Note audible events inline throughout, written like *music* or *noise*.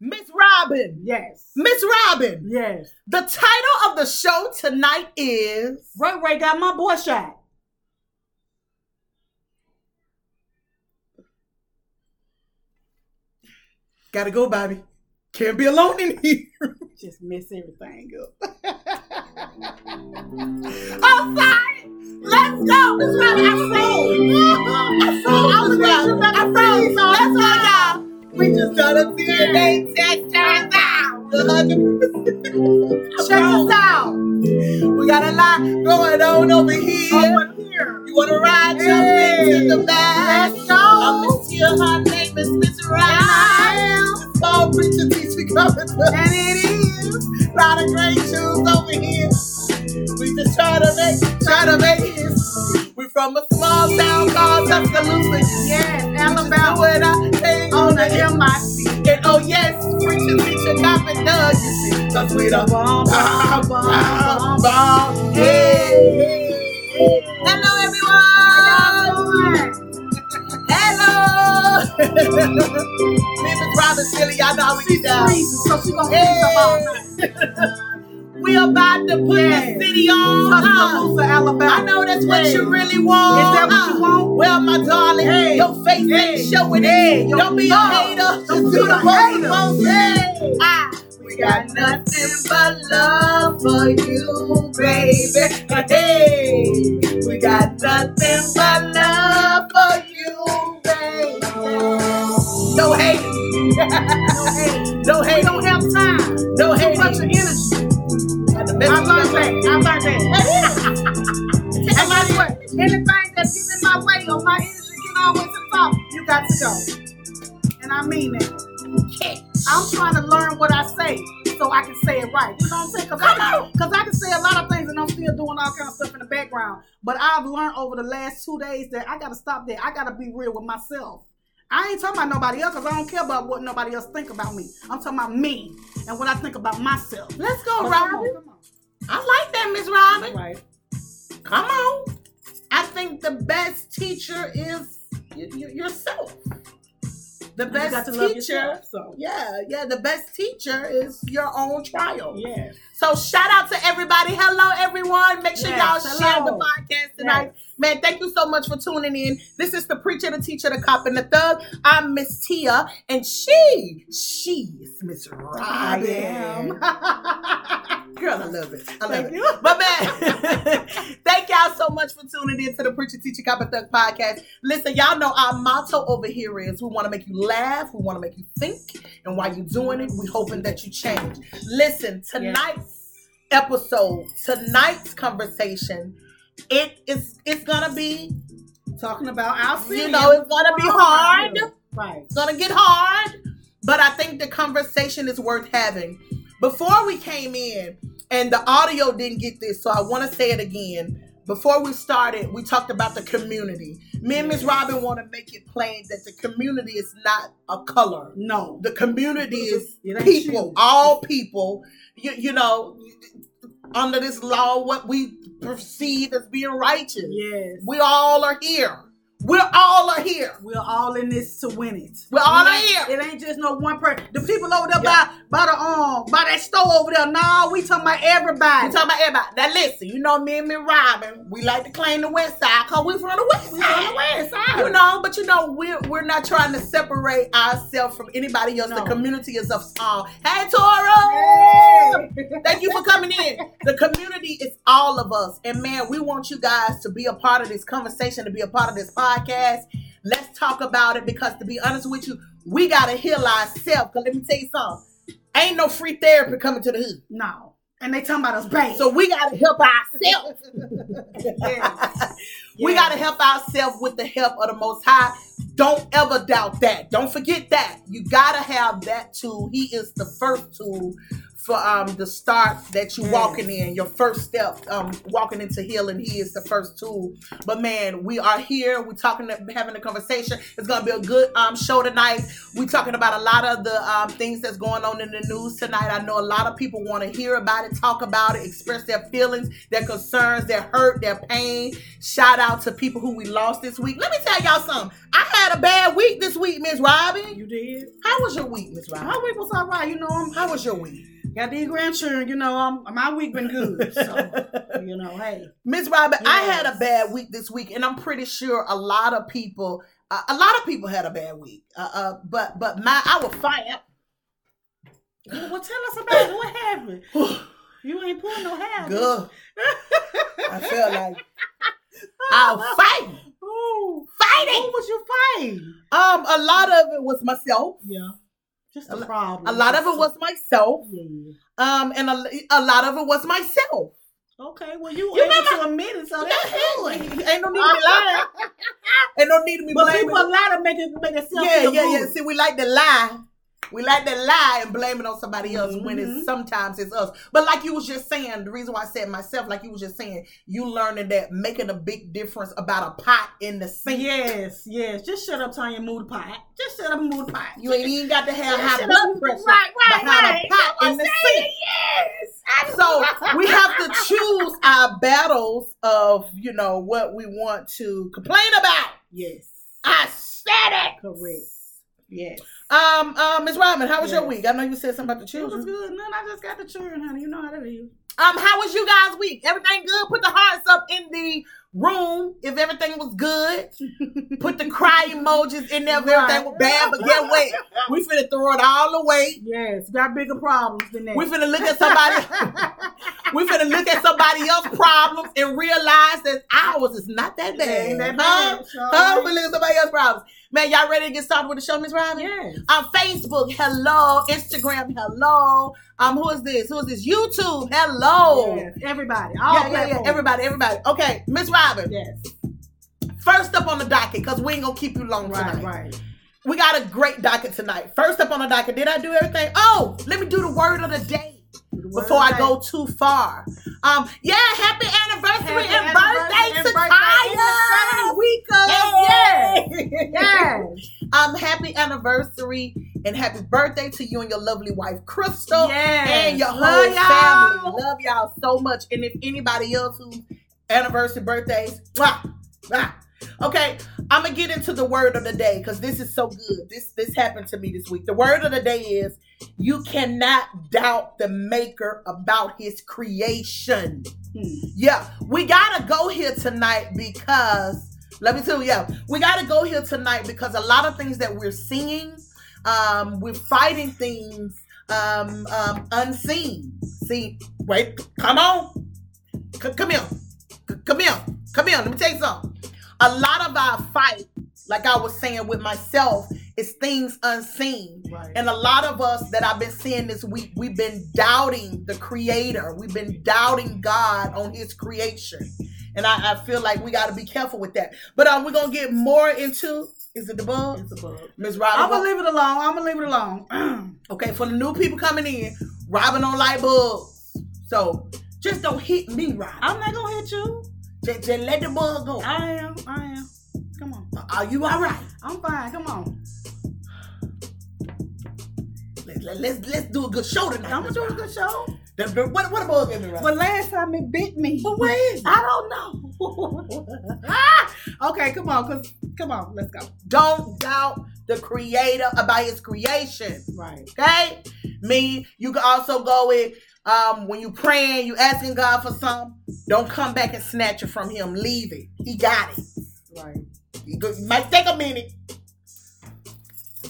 Miss Robin. Yes. Miss Robin. Yes. The title of the show tonight is Ray Ray got my boy shot. Gotta go, Bobby. Can't be alone in here. *laughs* Just mess everything up. *laughs* Outside. Let's go. Miss Robin, I froze. I froze. I was I froze. Let's go. We just got a DNA test turns out. Check us out. We got a lot going on over here. Over here. You wanna ride? Jump Hey. into the back. Let's go. I'm Miss Tia. Her name is Miss Ryan. Small preacher teacher coming to And it is. a lot of great shoes over here. We just try to make, try to make it. From a small town called Tuscaloosa. Yes, Alabama. just doing our On the. MIC. And oh yes, preacher teacher cop and thug, you see. Cause we the Bomb, bomb, bomb, bomb, bomb, bomb. Hey, hey, hey. Hello everyone. Hello. Me and Miss Robin silly, y'all know we get down. So she gonna Hey. freeze about *laughs* We about to put Yes. the city on. Uh, Tuscaloosa, Alabama. I know that's what Hey. you really want. Is that what you Uh, want? Well, my darling, Hey. your face ain't showing Hey, it. your Don't be a hater. Don't do the most. Hey. Ah, we got nothing but love for you, baby. Hey, we got nothing but background. But I've learned over the last two days that I got to stop there. I got to be real with myself. I ain't talking about nobody else because I don't care about what nobody else think about me. I'm talking about me and what I think about myself. Let's go, come Robin. I like that, Miss Robin. Right. Come on. I think the best teacher is y- y- yourself. The best got to love teacher, yourself, so. yeah, yeah. The best teacher is your own trial. Yeah. So shout out to everybody. Hello, everyone. Make sure Yes, y'all share the podcast tonight. Man, thank you so much for tuning in. This is the preacher, the teacher, the cop, and the thug. I'm Miss Tia, and she, she is Miss Robin. *laughs* Girl, I love it. I love Thank it. you. But *laughs* man, thank y'all so much for tuning in to the Preacher Teacher Cop and Thug podcast. Listen, y'all know our motto over here is we want to make you laugh, we want to make you think, and while you're doing it, we hoping that you change. Listen, tonight's episode, tonight's conversation, it is it's gonna be, Talking about our city. you know, it's gonna be hard. Right. It's gonna get hard, but I think the conversation is worth having. Before we came in, and the audio didn't get this, so I want to say it again. Before we started, we talked about the community. Me and Miss Robin want to make it plain that the community is not a color. No. The community is people, you. all people. You, you know, under this law, what we perceive as being righteous. Yes. We all are here. We're all are here. We're all in this to win it. We're all are here. It ain't just no one person. The people over there Yeah. by by the um by that store over there. No, we talking about everybody. We talking about everybody. Now listen, you know me and me Robin, we like to claim the west side because we from the west we side. on the west side. You know, but you know, we're we're not trying to separate ourselves from anybody else. The community is of all. Hey Toro! Hey. Thank you for coming in. The community is all of us. And man, we want you guys to be a part of this conversation, to be a part of this podcast. Let's talk about it because to be honest with you, we gotta heal ourselves. Cause let me tell you something. Ain't no free therapy coming to the hood. No. And they talking about us bad. So we gotta help ourselves. *laughs* Yes. We Yes. got to help ourselves with the help of the Most High. Don't ever doubt that. Don't forget that. You got to have that tool. He is the first tool for um the start that you Yes. walking in, your first step, um walking into healing. He is the first tool. But man, we are here. We talking, having a conversation. It's gonna be a good um show tonight. We talking about a lot of the um things that's going on in the news tonight. I know a lot of people want to hear about it, talk about it, express their feelings, their concerns, their hurt, their pain. Shout out to people who we lost this week. Let me tell y'all something. I had a bad week this week, Miss Robin. You did. How was your week, Miss Robin? My week was all right. You know, How was your week? Got these grandchildren. You know, I'm my week been good. *laughs* So you know, hey, Miss Robin, I had a bad week this week, and I'm pretty sure a lot of people, uh, a lot of people had a bad week. Uh, uh, but but my, I was fine. well, tell us about it. What happened? *sighs* You ain't pulling no hair. Good. *laughs* I felt like I was fighting, Ooh, who was you fighting? Um, a lot of it was myself. Yeah, just A a problem. A lot of it was myself. Yeah. Um, and a, a lot of it was myself. Okay, well, you, You able to admit it, so that's *laughs* good. Ain't no need to be lying. *laughs* Ain't no need to be But blaming. people lie to make it make it yeah, yeah, yeah. See, we like to lie. We like to lie and blame it on somebody else when Mhm. it's sometimes it's us. But like you was just saying, the reason why I said myself, like you was just saying, you learning that making a big difference about a pot in the sink. Yes, yes. Just shut up, Tanya. Move the pot. Just shut up and move the pot. You ain't even got to have high blood pressure Right, right, behind right. a pot I'm in the sink. Yes. I- So we have to choose our battles of, you know, what we want to complain about. Yes. I said it. Correct. Yes. Um, um, Ms. Robin, how was your week? I know you said something about the children. It was good. None. I just got the children, honey. You know how that is. Um, how was you guys' week? Everything good? Put the hearts up in the room if everything was good. Put the cry emojis in there if everything was bad. But get what? *laughs* We finna throw it all away. Yes. Got bigger problems than that. We finna look at somebody. *laughs* we finna look at somebody else's problems and realize that ours is not that bad. Ain't that Huh? bad. So, Huh? We look at somebody else's problems. Man, y'all ready to get started with the show, Miss Robin? Yes. On Facebook, hello. Instagram, hello. Um, who is this? Who is this? YouTube, hello. Yes. Everybody. All yeah, yeah, yeah. Everybody, everybody. Okay, Miss Robin. Yes. First up on the docket, because we ain't gonna keep you long Right, tonight. right. We got a great docket tonight. First up on the docket, did I do everything? Oh, let me do the word of the day before I go too far. Um, yeah, happy anniversary Happy and anniversary birthday to birthday in the Kaya. of Yes. Yes. *laughs* Um, happy anniversary and happy birthday to you and your lovely wife Crystal Yes. and your Love whole y'all. family. Love y'all so much. And if anybody else who's anniversary birthdays, mwah, mwah. Okay, I'm gonna get into the word of the day because this is so good. This this happened to me this week. The word of the day is you cannot doubt the maker about his creation. Hmm. Yeah, we gotta go here tonight because let me tell you, yeah, we gotta go here tonight because a lot of things that we're seeing, um, we're fighting things um, um, unseen. See, wait, come on, C- come here, C- come here, come here. Let me tell you something. A lot of our fight, like I was saying with myself, is things unseen. Right. And a lot of us that I've been seeing this week, we've been doubting the creator. We've been doubting God on his creation. And I, I feel like we got to be careful with that. But um, we're going to get more into, is it the bug? It's a bug. Miss I'm gonna leave it alone. I'm gonna leave it alone. *clears throat* okay, for the new people coming in, Robin don't like bugs. So just don't hit me, Robin. I'm not gonna hit you. Just, just let the bug go. I am. I am. Come on. Are you all right? I'm fine. Come on. Let's, let, let's, let's do a good show tonight. I'm gonna do a good show. The- the- What, what a bug in Robin? But last time it bit me. But where is it? I don't know. *laughs* ah! Okay, come on, cause come on, let's go. Don't doubt the creator about his creation. Right. Okay? Me, you can also go with um when you praying, you asking God for something, don't come back and snatch it from him. Leave it. He got it. Right. It go- might take a minute,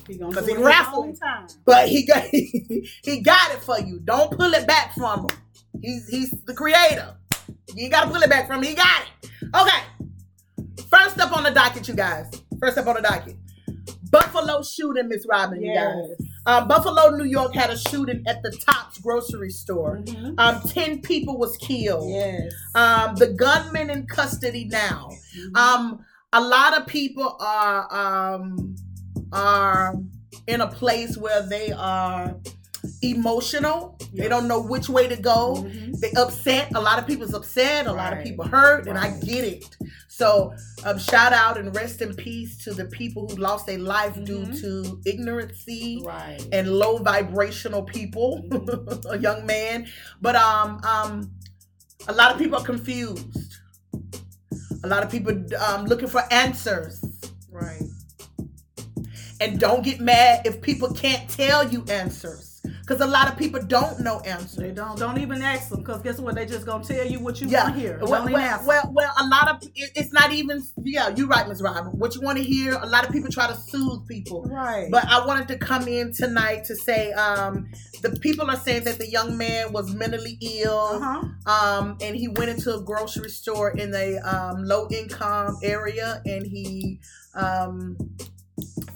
He gonna 'Cause do he it his raffle. own time. but he got *laughs* he got it for you. Don't pull it back from him. He's he's the creator. You gotta pull it back from him. He got it. Okay. First up on the docket, you guys. First up on the docket. Buffalo shooting, Miss Robin, you guys. Yes. Um, Buffalo, New York had a shooting at the Tops grocery store. Mhm. Um, 10 people was killed. Yes. Um, the gunman in custody now. Mhm. Um, a lot of people are um are in a place where they are emotional. They don't know which way to go. Mhm. They upset. A lot of people's upset. A lot of people hurt, and I get it. So, um, shout out and rest in peace to the people who lost their life due Mhm. to ignorancy Right. and low vibrational people. *laughs* a young man, but um, um, a lot of people are confused. A lot of people um looking for answers. Right. And don't get mad if people can't tell you answers. Because a lot of people don't know answers. They don't don't even ask them because guess what? They just gonna tell you what you Yeah. want to hear. Well, don't well, ask. well, well, a lot of it, it's not even. Yeah, you're right, Ms. Robin. What you want to hear? A lot of people try to soothe people. right. But I wanted to come in tonight to say um, the people are saying that the young man was mentally ill, uh-huh. um, and he went into a grocery store in a um, low income area, and he um,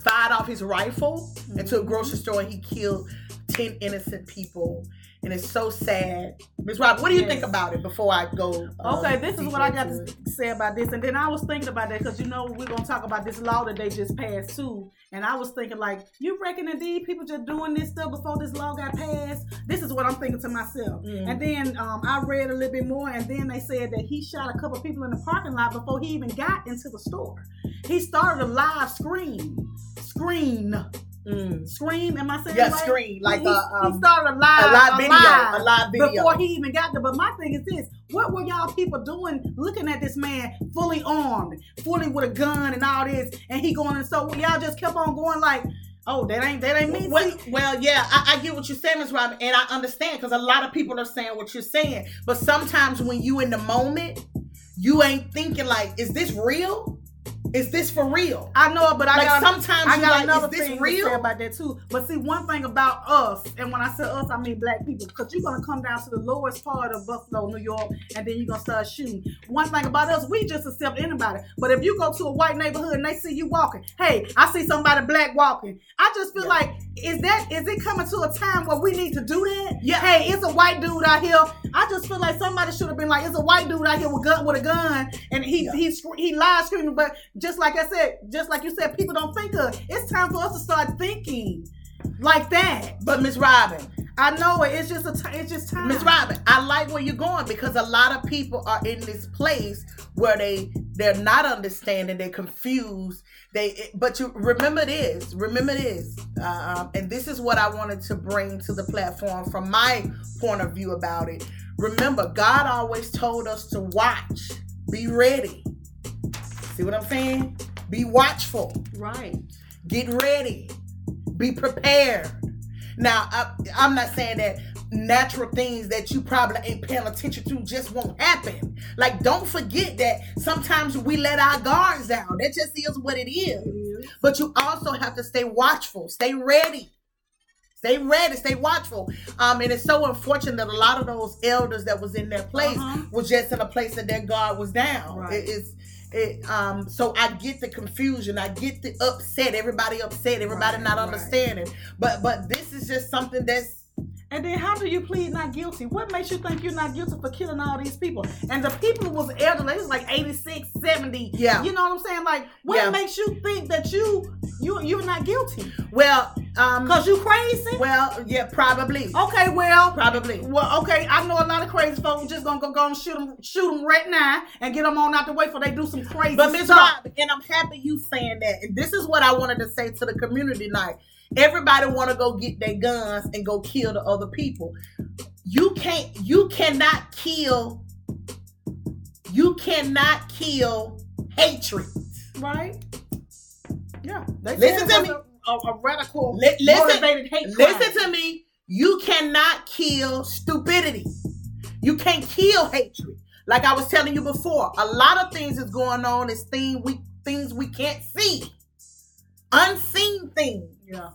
fired off his rifle into a grocery store, and he killed ten innocent people. And it's so sad. Ms. Rob, what do you Yes. think about it before I go? um, Okay, this is what I got to say about this. And then I was thinking about that because you know we're gonna talk about this law that they just passed too. And I was thinking like, you reckon these people just doing this stuff before this law got passed? This is what I'm thinking to myself. Mm. And then um, I read a little bit more, and then they said that he shot a couple people in the parking lot before he even got into the store. He started a live scream, scream, Mm. scream. Am I saying Yeah, right? scream like he, a, he um, started a live, a live video, a live video. before he even got there. But my thing is this: what were y'all people doing, looking at this man fully armed, fully with a gun and all this, and he going and so y'all just kept on going like, oh, that ain't that ain't me. Well, well, yeah, I, I get what you're saying, Ms. Robin, and I understand because a lot of people are saying what you're saying. But sometimes when you in the moment, you ain't thinking like, is this real? Is this for real? I know, it, but I like got sometimes I you got like, another is this thing to real? say about that too. But see, one thing about us, and when I say us, I mean black people, because you're gonna come down to the lowest part of Buffalo, New York, and then you're gonna start shooting. One thing about us, we just accept anybody. But if you go to a white neighborhood and they see you walking, hey, I see somebody black walking. I just feel Yeah. like, is that is it coming to a time where we need to do that? Yeah. Hey, it's a white dude out here. I just feel like somebody should have been like, it's a white dude out here with gun with a gun, and he Yeah. he he live screaming. But just like I said, just like you said, people don't think of. It's time for us to start thinking like that. But Miss Robin, I know it. It's just a. T- it's just time. Miss Robin, I like where you're going because a lot of people are in this place where they they're not understanding, they're confused. They but you remember this, remember this, uh, um, and this is what I wanted to bring to the platform from my point of view about it. Remember, God always told us to watch, be ready. See what I'm saying? Be watchful. Right. Get ready. Be prepared. Now, I, I'm not saying that natural things that you probably ain't paying attention to just won't happen. Like, don't forget that sometimes we let our guards down. That just is what it is. But you also have to stay watchful, stay ready. Stay ready, stay watchful. Um, and it's so unfortunate that a lot of those elders that was in their place Uh-huh. was just in a place that their guard was down. Right. It is it um so I get the confusion, I get the upset, everybody upset, everybody Right, not right. understanding. But but this is just something that's And then how do you plead not guilty? What makes you think you're not guilty for killing all these people? And the people was elderly, it's like 86, 70. Yeah. You know what I'm saying? Like, what Yeah. makes you think that you you you're not guilty? well um Cause you crazy? well yeah probably Okay, well, probably well, okay. I know a lot of crazy folks just gonna go, go and shoot them, shoot them right now, and get them on out the way for they do some crazy But Miss stuff. Rob, and I'm happy you saying that. And this is what I wanted to say to the community tonight. Everybody want to go get their guns and go kill the other people. You can't. You cannot kill. You cannot kill hatred. right? Yeah. Listen to me. A, a, radical, Li- listen- motivated hate crime. Listen to me. You cannot kill stupidity. You can't kill hatred. Like I was telling you before, a lot of things is going on. It's thing we things we can't see, unseen things. Yeah.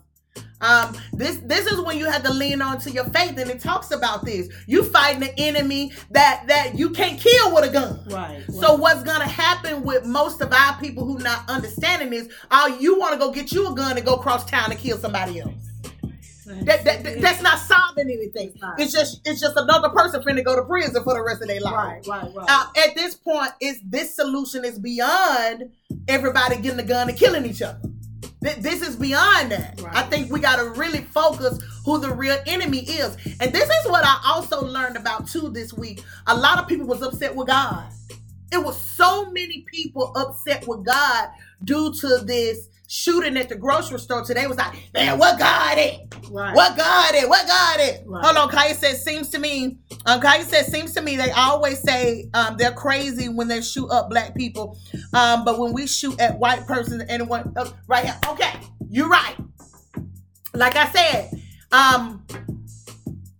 Um, this this is when you have to lean on to your faith, and it talks about this. You fighting the enemy that that you can't kill with a gun. Right. So what's gonna happen with most of our people who not understanding this? Oh, you want to go get you a gun and go cross town and kill somebody else. That, that, that- that's not solving anything. It's. It's just it's just another person finna go to prison for the rest of their life. right, right, right. Uh, at this point, is this solution is beyond everybody getting a gun and killing each other. Th- this is beyond that. Right. I think we got to really focus who the real enemy is. And this is what I also learned about too this week. A lot of people was upset with God. It was so many people upset with God due to this shooting at the grocery store today. Was like, man, what God it? Right. What God it? What God it? Right. Hold on, Kaya says, seems to me, um, Kaya says, seems to me they always say um, they're crazy when they shoot up black people. Um, but when we shoot at white persons, anyone, uh, right here, okay, you're right. Like I said, um,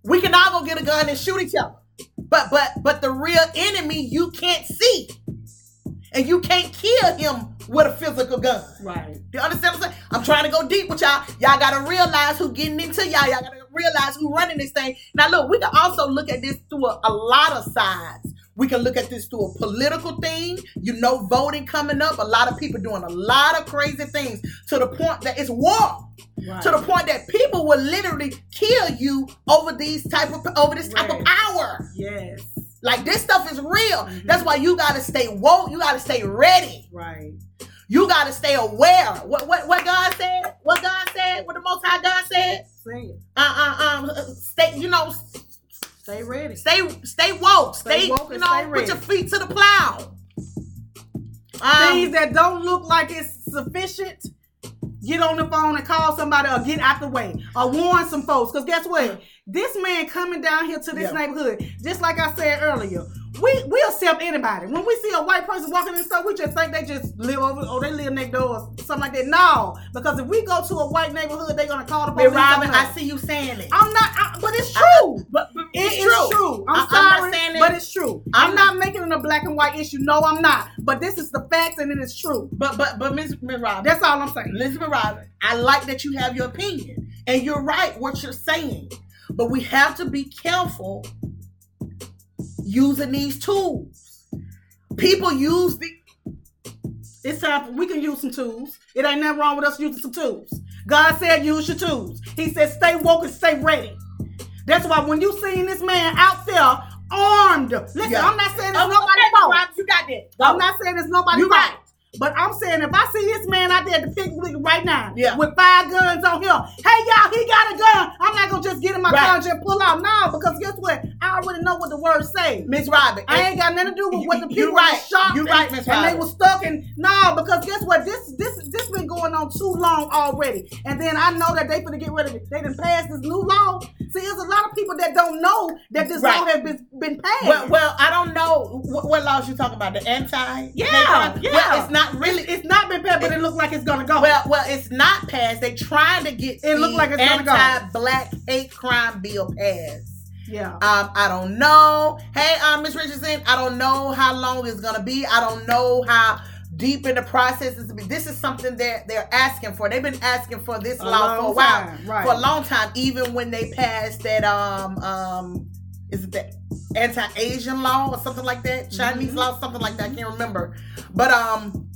we can all go get a gun and shoot each other. But but but the real enemy you can't see. And you can't kill him with a physical gun. Right. You understand what I'm saying? I'm trying to go deep with y'all. Y'all gotta realize who getting into y'all. Y'all gotta realize who running this thing. Now look, we can also look at this through a, a lot of sides. We can look at this through a political thing. You know, voting coming up. A lot of people doing a lot of crazy things to the point that it's war. Right. To the point that people will literally kill you over these type of over this type of power. yes. Like this stuff is real. Mhm. That's why you gotta stay woke. You gotta stay ready. Right. You gotta stay aware. What what what God said? What God said? What the Most High God said? Say it. Uh uh um. Stay. You know. Stay ready. Stay stay woke. Stay Stay. woke you know. stay put your feet to the plow. Things Um, that don't look like it's sufficient. Get on the phone and call somebody or get out the way or warn some folks. Because guess what? This man coming down here to this Yeah. neighborhood, just like I said earlier, we we accept anybody. When we see a white person walking in the store, we just think they just live over or they live next door or something like that. No, because if we go to a white neighborhood, they're gonna call the Miss police. Robin, I see you saying it. I'm not, I, but it's true. But, but It it's is true. true. I'm I- I'm not saying it- but it's true. I'm I'm, not making it a black and white issue. No, I'm not. But this is the facts, and it is true. But but but Miss Miss Robin. That's all I'm saying. Elizabeth Robin, I like that you have your opinion. And you're right what you're saying. But we have to be careful using these tools. People use the It's time for, we can use some tools. It ain't nothing wrong with us using some tools. God said use your tools. He said stay woke and stay ready. That's why when you seen this man out there armed, listen, Yeah. I'm not saying there's Oh, nobody's okay, you got that. I'm oh. not saying it's nobody's You right. But I'm saying if I see this man out there at the picnic right now Yeah. with five guns on him, hey y'all, he got a gun. I'm not gonna just get in my Right. car and just pull out now because guess what? I already know what the words say. Miss Robin. I ain't got nothing to do with what the You- people you right. shocked You right, Miss and they were stuck and no, because guess what? This this this been going on too long already. And then I know that they finna get rid of it. They done passed this new law. See, there's a lot of people that don't know that this Right. law has been been passed. Well, well, I don't know what, what laws you talking about. The anti. Yeah, yeah. Well, not really. it's not been passed, but it looks like it's gonna go. Well, well, it's not passed. They trying to get It look the like it's gonna go. anti-black hate crime bill passed. yeah. Um, I don't know. Hey, um, Miss Richardson, I don't know how long it's gonna be. I don't know how deep in the process is. This is something that they're asking for. They've been asking for this A law for a long while, time, right. for a long time. Even when they passed that, um, um, is it the anti-Asian law or something like that? Chinese Mhm. law, something like that. I can't remember. But um,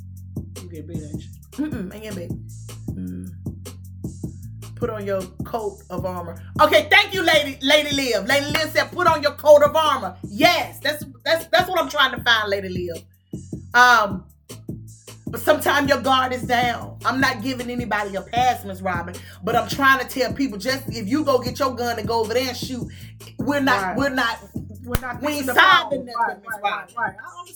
get beat, ain't you? Mm-mm, ain't big. Mm. Put on your coat of armor. Okay, thank you, Lady Lady Liv. Lady Liv said, "Put on your coat of armor." Yes, that's that's that's what I'm trying to find, Lady Liv. Um, but sometimes your guard is down. I'm not giving anybody a pass, Miss Robin, but I'm trying to tell people just if you go get your gun and go over there and shoot, we're not Right. we're not We're not We ain't solving nothing, Miss right, right,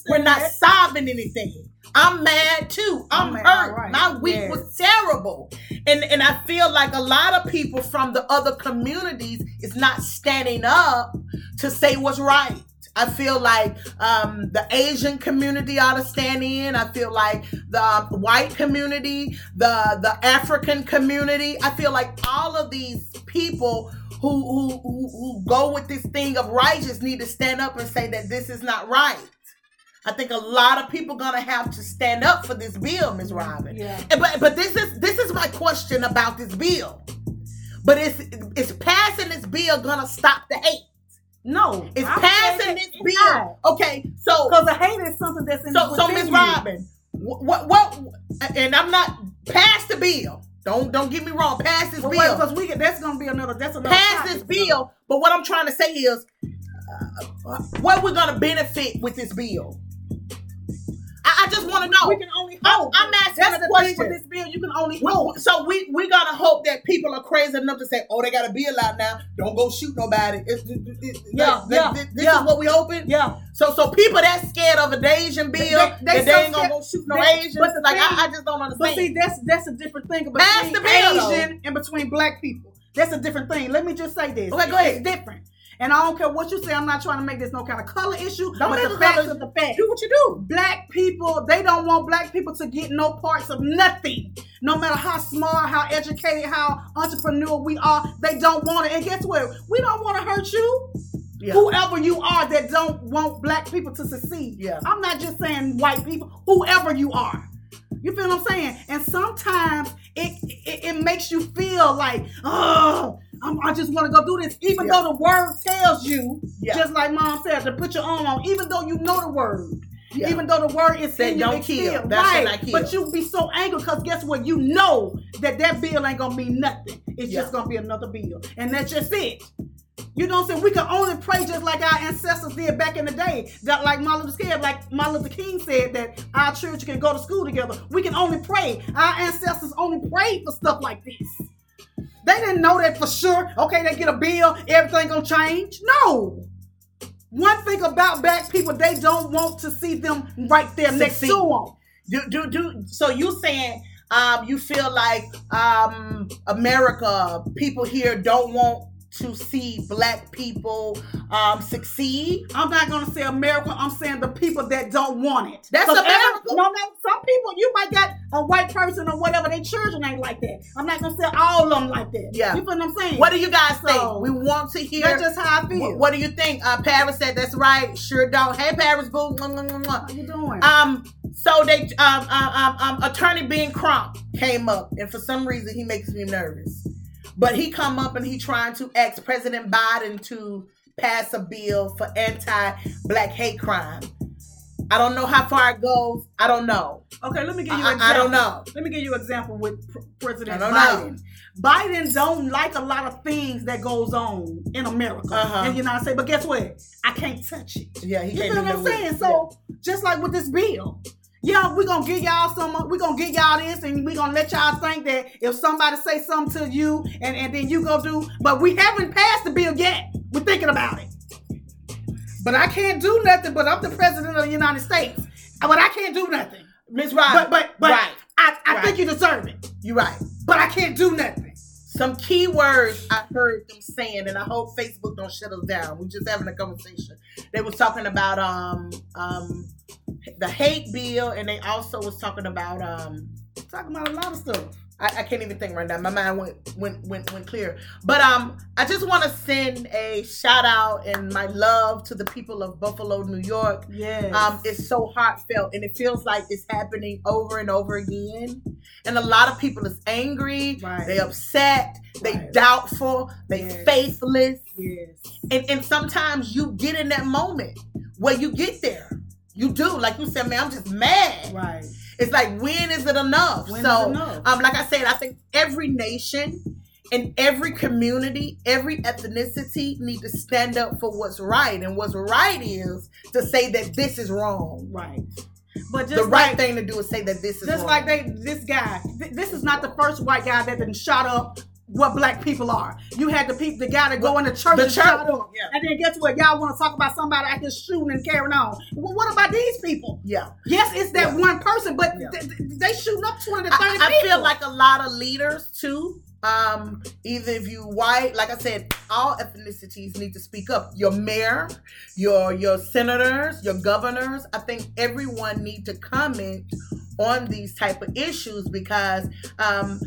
we're not that. solving anything. I'm mad too. I'm, hurt. right. My week Yes. was terrible. And and I feel like a lot of people from the other communities is not standing up to say what's right. I feel like um, the Asian community ought to stand in. I feel like the um, white community, the the African community. I feel like all of these people who who who, who go with this thing of righteous need to stand up and say that this is not right. I think a lot of people gonna have to stand up for this bill, Ms. Robin. Yeah. And- But but this is this is my question about this bill. But is is passing this bill gonna stop the hate? No. it's I'm passing this it's bill? Okay, so Because the hate is something that's in so so Ms. Robin, what, what what and I'm not pass the bill. Don't don't get me wrong. Pass this Well, bill. because we get that's gonna be another that's another pass this bill. But what I'm trying to say is, uh, what we're gonna benefit with this bill. I, just want to know. We can only hope. I'm asking That's a the question. with this bill. You can only hope. so we we gotta hope that people are crazy enough to say, "Oh, they got a bill out now. Don't go shoot nobody." It's, it, it, it- Yeah, like, yeah, this, this yeah. is what we hoping. Yeah. So so people that scared of a Asian bill, They- they- that they so ain't gonna go shoot no they- Asians. but the like thing- I, I just don't understand. But see, that's that's a different thing between the bill, though. Asian and between black people. That's a different thing. Let me just say this. Okay, go ahead. It's different. And I don't care what you say. I'm not trying to make this no kind of color issue. Don't but the facts is the fact. do what you do. Black people, they don't want black people to get no parts of nothing. No matter how smart, how educated, how entrepreneur we are, they don't want it. And guess what? We don't want to hurt you. Yeah. Whoever you are that don't want black people to succeed. Yeah. I'm not just saying white people, whoever you are. You feel what I'm saying? And sometimes it it, it makes you feel like, oh, I'm, I just want to go do this, even Yeah. though the word tells you, Yeah. just like mom said, to put your arm on, even though you know the word. Yeah. Even though the word is saying you, don't kill. right. kill. But you be so angry because guess what? You know that that bill ain't gonna mean nothing. It's just gonna be another bill, and that's just it. You know what I'm saying? We can only pray just like our ancestors did back in the day. That like Martin Luther King, like Martin Luther King said that our children can go to school together. We can only pray. Our ancestors only prayed for stuff like this. They didn't know that for sure. Okay, they get a bill, everything gonna change. No. One thing about black people, they don't want to see them right there next to them. Do, do, do, so you saying um, you feel like um, America, people here don't want to see black people um, succeed? I'm not gonna say America. I'm saying the people that don't want it. That's America. every- no, no. Some people you might got a white person or whatever. Their children ain't like that. I'm not gonna say all of them like that. Yeah. You feel what I'm saying? What do you guys think? We want to hear. That's just how I feel. What, what do you think? Uh, Paris said that's right. Sure don't. Hey, Paris, boo. How you doing? Um, so they um, um, um, um attorney Ben Crump came up, and for some reason he makes me nervous. But he come up and he trying to ask President Biden to pass a bill for anti-black hate crime. I don't know how far it goes. I don't know. okay, let me give you. I, an I, I don't example. know. Let me give you an example with pr- President I don't Biden. Biden don't like a lot of things that goes on in America Uh-huh. in the United States. But guess what? I can't touch it. Yeah, he You can't feel do what I'm saying? So just like with this bill, yeah, we're gonna give y'all some uh, we're gonna give y'all this and we're gonna let y'all think that if somebody say something to you and, and then you go do, but we haven't passed the bill yet. We're thinking about it. But I can't do nothing, but I'm the president of the United States. But I can't do nothing. Miss Robin. But but but right, I, I Right. think you deserve it. you're right. But I can't do nothing. Some key words I heard them saying, and I hope Facebook don't shut us down. We're just having a conversation. They was talking about um um the hate bill, and they also was talking about um Talking about a lot of stuff. I, I can't even think right now. My mind went went went went clear. But um, I just want to send a shout out and my love to the people of Buffalo, New York. Yes. Um, it's so heartfelt, and it feels like it's happening over and over again. And a lot of people is angry. Right. They upset. They Right. doubtful. They Yes. faithless. yes. And and sometimes you get in that moment where you get there. You do, like you said, man. I'm just mad. Right. It's like when is it enough? When so, enough? um, like I said, I think every nation and every community, every ethnicity need to stand up for what's right, and what's right is to say that this is wrong. Right. But just the right like, thing to do is say that this is just wrong. like they this guy th- this is not the first white guy that been shot up what black people are you had the people the guy that go in the church The and church, up yeah. and then guess what y'all want to talk about somebody out here shooting and carrying on well, what about these people yeah. yes it's that Yeah. one person but Yeah. th- th- they shooting up 20 to 30 I, I feel like a lot of leaders too. Um, either if you white, like I said, all ethnicities need to speak up. Your mayor, your your senators, your governors. I think everyone need to comment on these type of issues because um,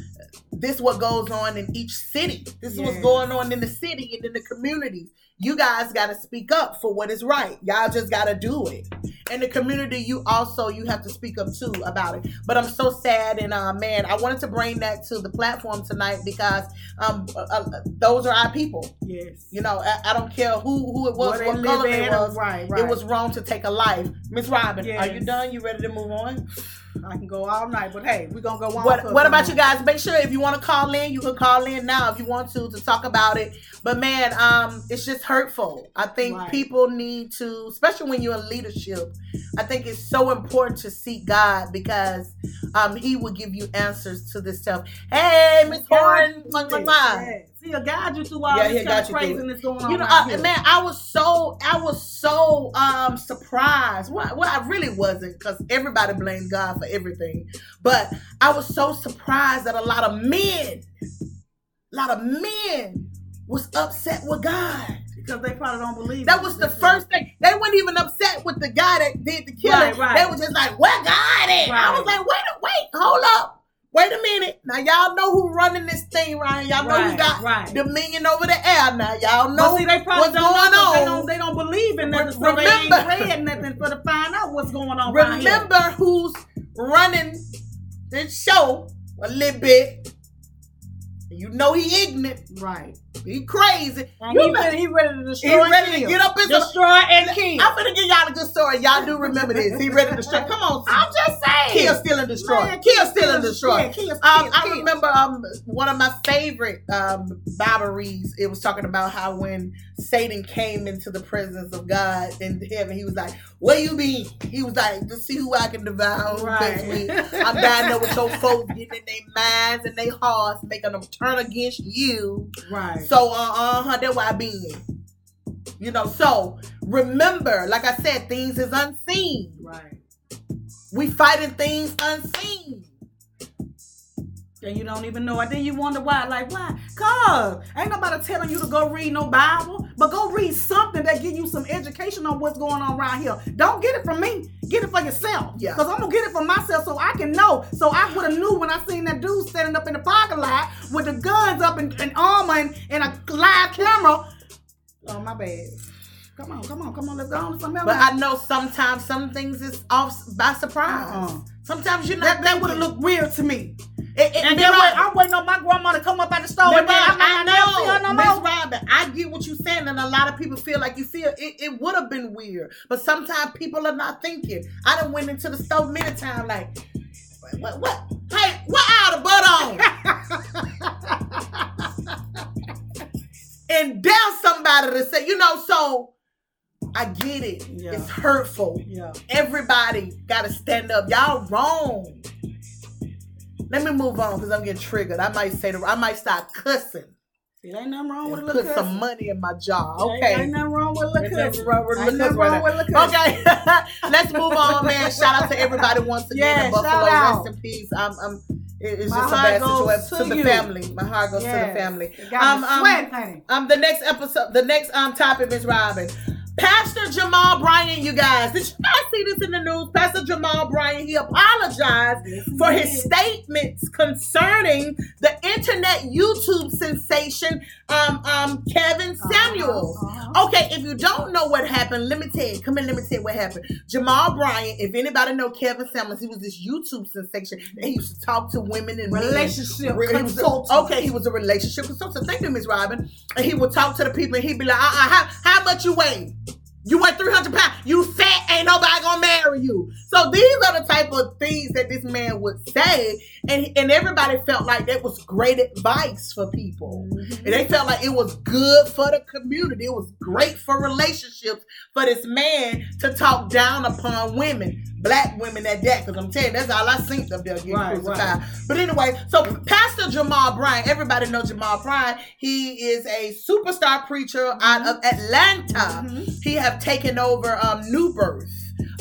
this what goes on in each city. This is what's going on in the city and in the communities. You guys got to speak up for what is right. Y'all just got to do it. In the community, you also you have to speak up too about it. But I'm so sad, and uh, man, I wanted to bring that to the platform tonight because um, uh, uh, those are our people. yes You know, I, I don't care who who it was, Where what color it was. right right It was wrong to take a life. Miss Robin, are you done? You ready to move on? I can go all night, but hey, we're gonna go on. What What about you guys? Make sure if you want to call in, you can call in now if you want to to talk about it. But man, um, it's just hurtful. I think Right. people need to, especially when you're in leadership. I think it's so important to seek God because um, He will give you answers to this stuff. Hey, Miss Horn, mwah, mwah, mwah. A guide you through all Yeah, this kind of craziness going on. You know, uh, here. man, I was so I was so um surprised. Well, well I really wasn't because everybody blamed God for everything, but I was so surprised that a lot of men, a lot of men, was upset with God. because they probably don't believe. That was the first thing. They weren't even upset with the guy that did the killing. Right, right. They were just like, "Where God at?" I was like, "Wait, a- wait, hold up." Wait a minute. Now y'all know who running this thing, Ryan. Y'all know who got right. dominion over the air. Now y'all know see, they probably what's don't going know 'cause They on. don't, they don't believe in nothing, so they ain't read nothing for to find out what's going on. Remember who's running this show a little bit. You know he ignorant. right? He crazy. And You he, better- ready, he ready to destroy. and ready to kill. get up and destroy and kill. I'm gonna give y'all a good story. Y'all do remember this. He ready to destroy. Come on, I'm just saying. kill, steal, and destroy. Man, kill, steal, and destroy. Yeah, kill, Um, I remember um one of my favorite um Bible reads. It was talking about how when Satan came into the presence of God in heaven, he was like, "Where you be?" He was like, "To see who I can devour." Right. I'm down there with your *laughs* folks getting in their minds and their hearts, making them turn against you. Right. So uh uh huh, that's why I been. You know, so remember, like I said, things is unseen. right. We fighting things unseen. And you don't even know it. Then you wonder why. Like, why? Cause ain't nobody telling you to go read no Bible, but go read something that give you some education on what's going on around here. Don't get it from me. Get it for yourself. Yeah. Cause I'm gonna get it for myself so I can know. So I would have knew when I seen that dude standing up in the parking lot with the guns up and, and armor and, and a live camera. Oh my bad. Come on, come on, come on. Let's go on to something else. But. I know sometimes some things is off by surprise. Uh-uh. Sometimes you're that not. that would have looked weird to me. It, it, And then wait, I'm waiting on my grandma to come up out the store. And then I'm I her know, no Miss. Robin. I get what you're saying, and a lot of people feel like you feel. It, it would have been weird, but sometimes people are not thinking. I done went into the store many times, like, what, what, what? Hey, what out of butt on? *laughs* and dare somebody to say, you know, so. I get it. Yeah. It's hurtful. Yeah. Everybody got to stand up. Y'all wrong. Let me move on because I'm getting triggered. I might say the, I might start cussing It ain't nothing wrong with a little put some money in my. Ain't- Okay. Ain't nothing wrong with a little Ain't nothing wrong with a Ain't little nothing wrong with a. Okay. *laughs* Let's move on, man. Shout out to everybody once again Yeah, in Buffalo. Rest in peace. I'm, I'm, it's My just a bad situation to, to the family. My heart goes to the family. It got me Um, um. Um, the next episode, the next um topic, Miss Robin. Pastor Jamal Bryant, you guys, did you guys see this in the news? Pastor Jamal Bryant, he apologized for his statements concerning the internet YouTube sensation, um, um, Kevin Samuels. Uh-huh. Okay, if you don't know what happened, let me tell you. Come in, let me tell you what happened. Jamal Bryant, if anybody know Kevin Samuels, he was this YouTube sensation. And he used to talk to women and men. Relationship Re- he was a- consultant. okay, he was a relationship consultant. Thank you, Miss Robin. And he would talk to the people and he'd be like, uh-uh, how, how much you weigh? You weigh 300 pounds. You fat, ain't nobody gonna marry you. So these are the type of things that this man would say. And, and everybody felt like that was great advice for people. Mhm. And they felt like it was good for the community. It was great for relationships for this man to talk down upon women, black women at that. Because I'm telling you, that's all I seen up there getting Right, crucified. But anyway, so Pastor Jamal Bryant, everybody know Jamal Bryant. He is a superstar preacher out of Atlanta. Mhm. He have taken over um, New Birth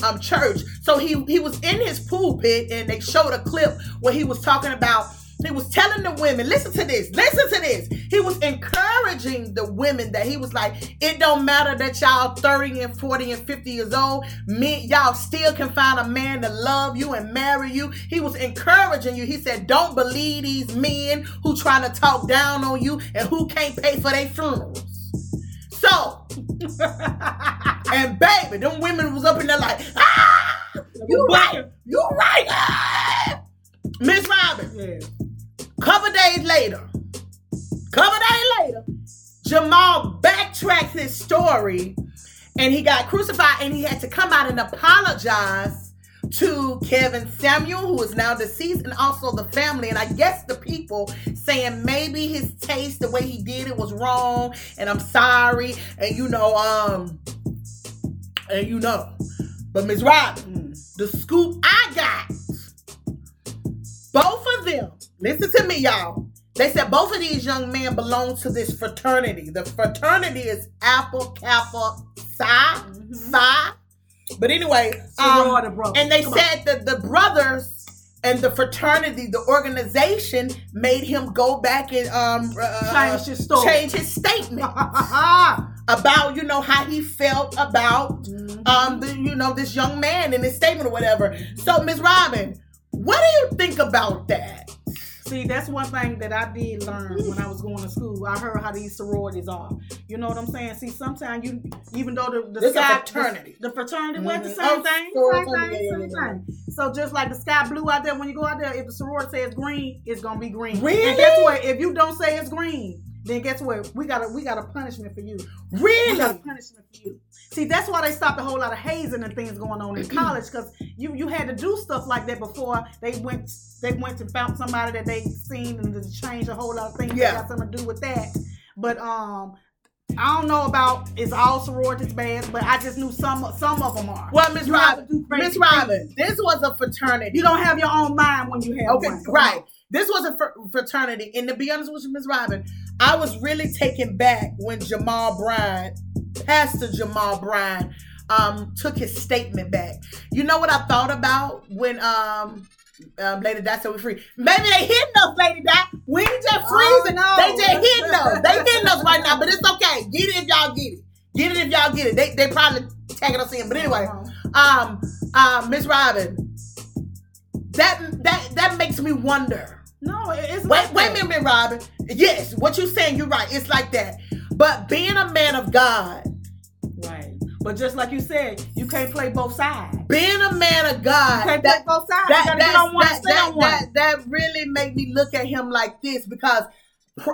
um, Church. So he he was in his pulpit and they showed a clip where he was talking about. He was telling the women, listen to this, listen to this. He was encouraging the women that he was like, it don't matter that y'all 30 and 40 and 50 years old, me, y'all still can find a man to love you and marry you. He was encouraging you. He said, don't believe these men who trying to talk down on you and who can't pay for their funerals. So, *laughs* and baby, them women was up in there like, ah, you right, you right. Ah. Miss Robin, Yeah. Couple days later, couple days later, Jamal backtracked his story and he got crucified and he had to come out and apologize to Kevin Samuel, who is now deceased, and also the family. And I guess the people saying maybe his taste, the way he did it was wrong, and I'm sorry. And you know, um, and you know. But Ms. Robin, the scoop I got, both of them, listen to me, y'all. They said both of these young men belong to this fraternity. The fraternity is Alpha Kappa Psi. Psi. But anyway, um, and they Come said that the brothers and the fraternity, the organization, made him go back and um uh, Change his change his statement *laughs* about you know how he felt about Mhm. um the, you know this young man in his statement or whatever. So Ms. Robin, what do you think about that? See, that's one thing that I did learn when I was going to school. I heard how these sororities are. You know what I'm saying? See, sometimes you, even though the the This sky, fraternity. the, the fraternity, was the same Oh, thing, same thing, same thing. So just like the sky blue out there, when you go out there, if the sorority says green, it's gonna be green. Really? And guess what? If you don't say it's green, then guess what? We got a we got a punishment for you. We got a Really? punishment for you. See, that's why they stopped a whole lot of hazing and things going on in *clears throat* college because you you had to do stuff like that before they went they went and found somebody that they seen and to change a whole lot of things Yeah. that got something to do with that. But um, I don't know about is all sororities bad, but I just knew some some of them are. Well, Miss Robin, to do crazy Miss Robin, this was a fraternity. You don't have your own mind when you have Okay, one. right. This was a fr- fraternity, and to be honest with you, Miss Robin, I was really taken back when Jamal Bryant, Pastor Jamal Bryant um, took his statement back. You know what I thought about when um. Um, Lady Di said we free. Maybe they hitting us, Lady Di. We ain't just Oh, freezing. no. They just hitting us. They hitting us right now, but it's okay. Get it if y'all get it. Get it if y'all get it. They they probably tagging us in. But anyway, Uh-huh. um, um, Miss Robin, that that that makes me wonder. no, it's Wait, like wait a minute, Robin. Yes, what you saying, you're right. It's like that. But being a man of God, Right. But just like you said, you can't play both sides. being a man of You God, can't that play both sides. that you that, really made me look at him like this because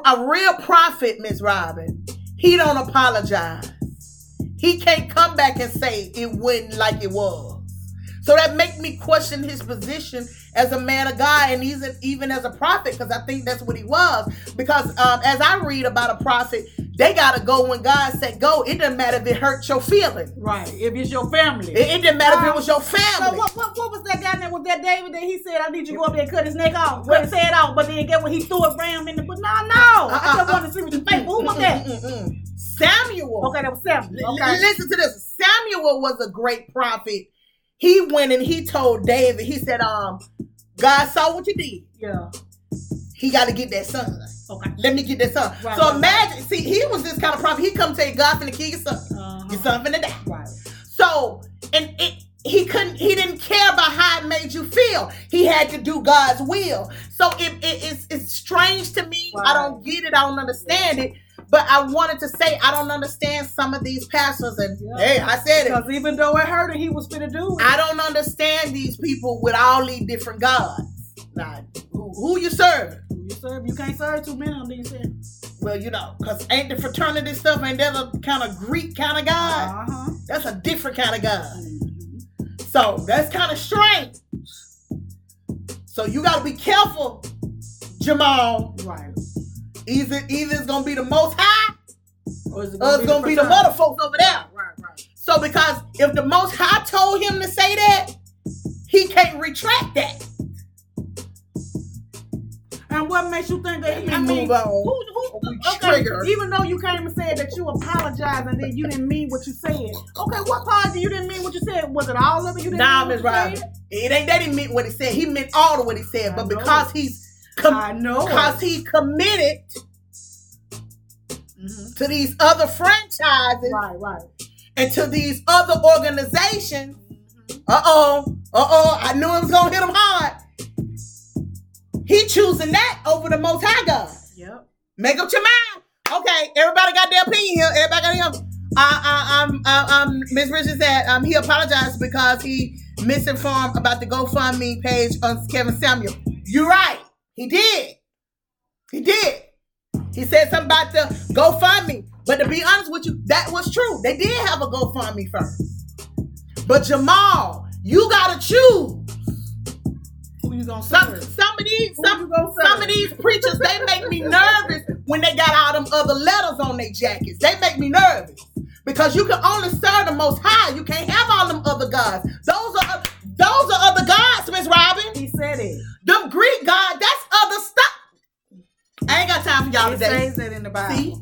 a real prophet, Miss Robin, he don't apologize. He can't come back and say it wasn't like it was. So that make me question his position as a man of God and an, even as a prophet because I think that's what he was. Because um, as I read about a prophet, they gotta go when God said go. It doesn't matter if it hurt your feelings. right. If it's your family. It, it didn't matter if it Um, was your so family. what, what, what was that guy that was that David that he said I need you to go up there and cut his neck off? Cut his head off, but then get what he threw it ram in the but no no. I just wanted to see what you think. Who was that? Samuel. Okay, that was Samuel. L- Okay. Listen to this. Samuel was a great prophet. He went and he told David, he said, um, God saw what you did. Yeah. He got to get that son. Okay. Let me get this up. Right, so right, imagine, see, he was this kind of prophet. He come tell you, God finna kill your son. Uh-huh. Your son finna die. Right. So, and it, he couldn't, he didn't care about how it made you feel. He had to do God's will. So it, it- it's, it's strange to me. I don't get it. I don't understand it. But I wanted to say I don't understand some of these pastors. And Yeah. hey, I said it. Because even though it hurt him, he was finna do it. I don't understand these people with all these different gods. Now, who, who you serving? You serve, you can't serve too many of you said. Well, you know, because ain't the fraternity stuff, ain't that a kind of Greek kind of God? Uh huh. That's a different kind of God. So that's kind of strange. So you got to be careful, Jamal. Right. Either either it's gonna be the most high, Or is it or it's gonna be the mother folks over there. Right, right. So because if the most high told him to say that, he can't retract that. Makes you think that he? I mean, move on. Who, who, We okay, even though you came and said that you apologized and then you didn't mean what you said. Okay, what part you didn't mean what you said? Was it all of it? You didn't Nah, mean Miss what. It ain't that he meant what he said. He meant all of what he said. I But because he's com- I know. because he committed Mhm. to these other franchises Right, right. and to these other organizations. Uh oh, uh oh, I knew it was gonna hit him hard. Choosing that over the Most High God. Yep. Make up your mind. Okay, everybody got their opinion here. Everybody got their. Uh, uh, um, uh, um, Ms. Richards said um, he apologized because he misinformed about the GoFundMe page on Kevin Samuel. You're right. He did. He did. He said something about the GoFundMe. But to be honest with you, that was true. They did have a GoFundMe first. But Jamal You gotta choose. Who you gonna Some, some of these, Who some, you gonna serve? some of these preachers, they make me nervous when they got all them other letters on their jackets. They make me nervous because you can only serve the Most High. You can't have all them other gods. Those are those are other gods, Miss Robin. He said it. Them Greek God, that's other stuff. I ain't got time for y'all It today. says that in the Bible. See,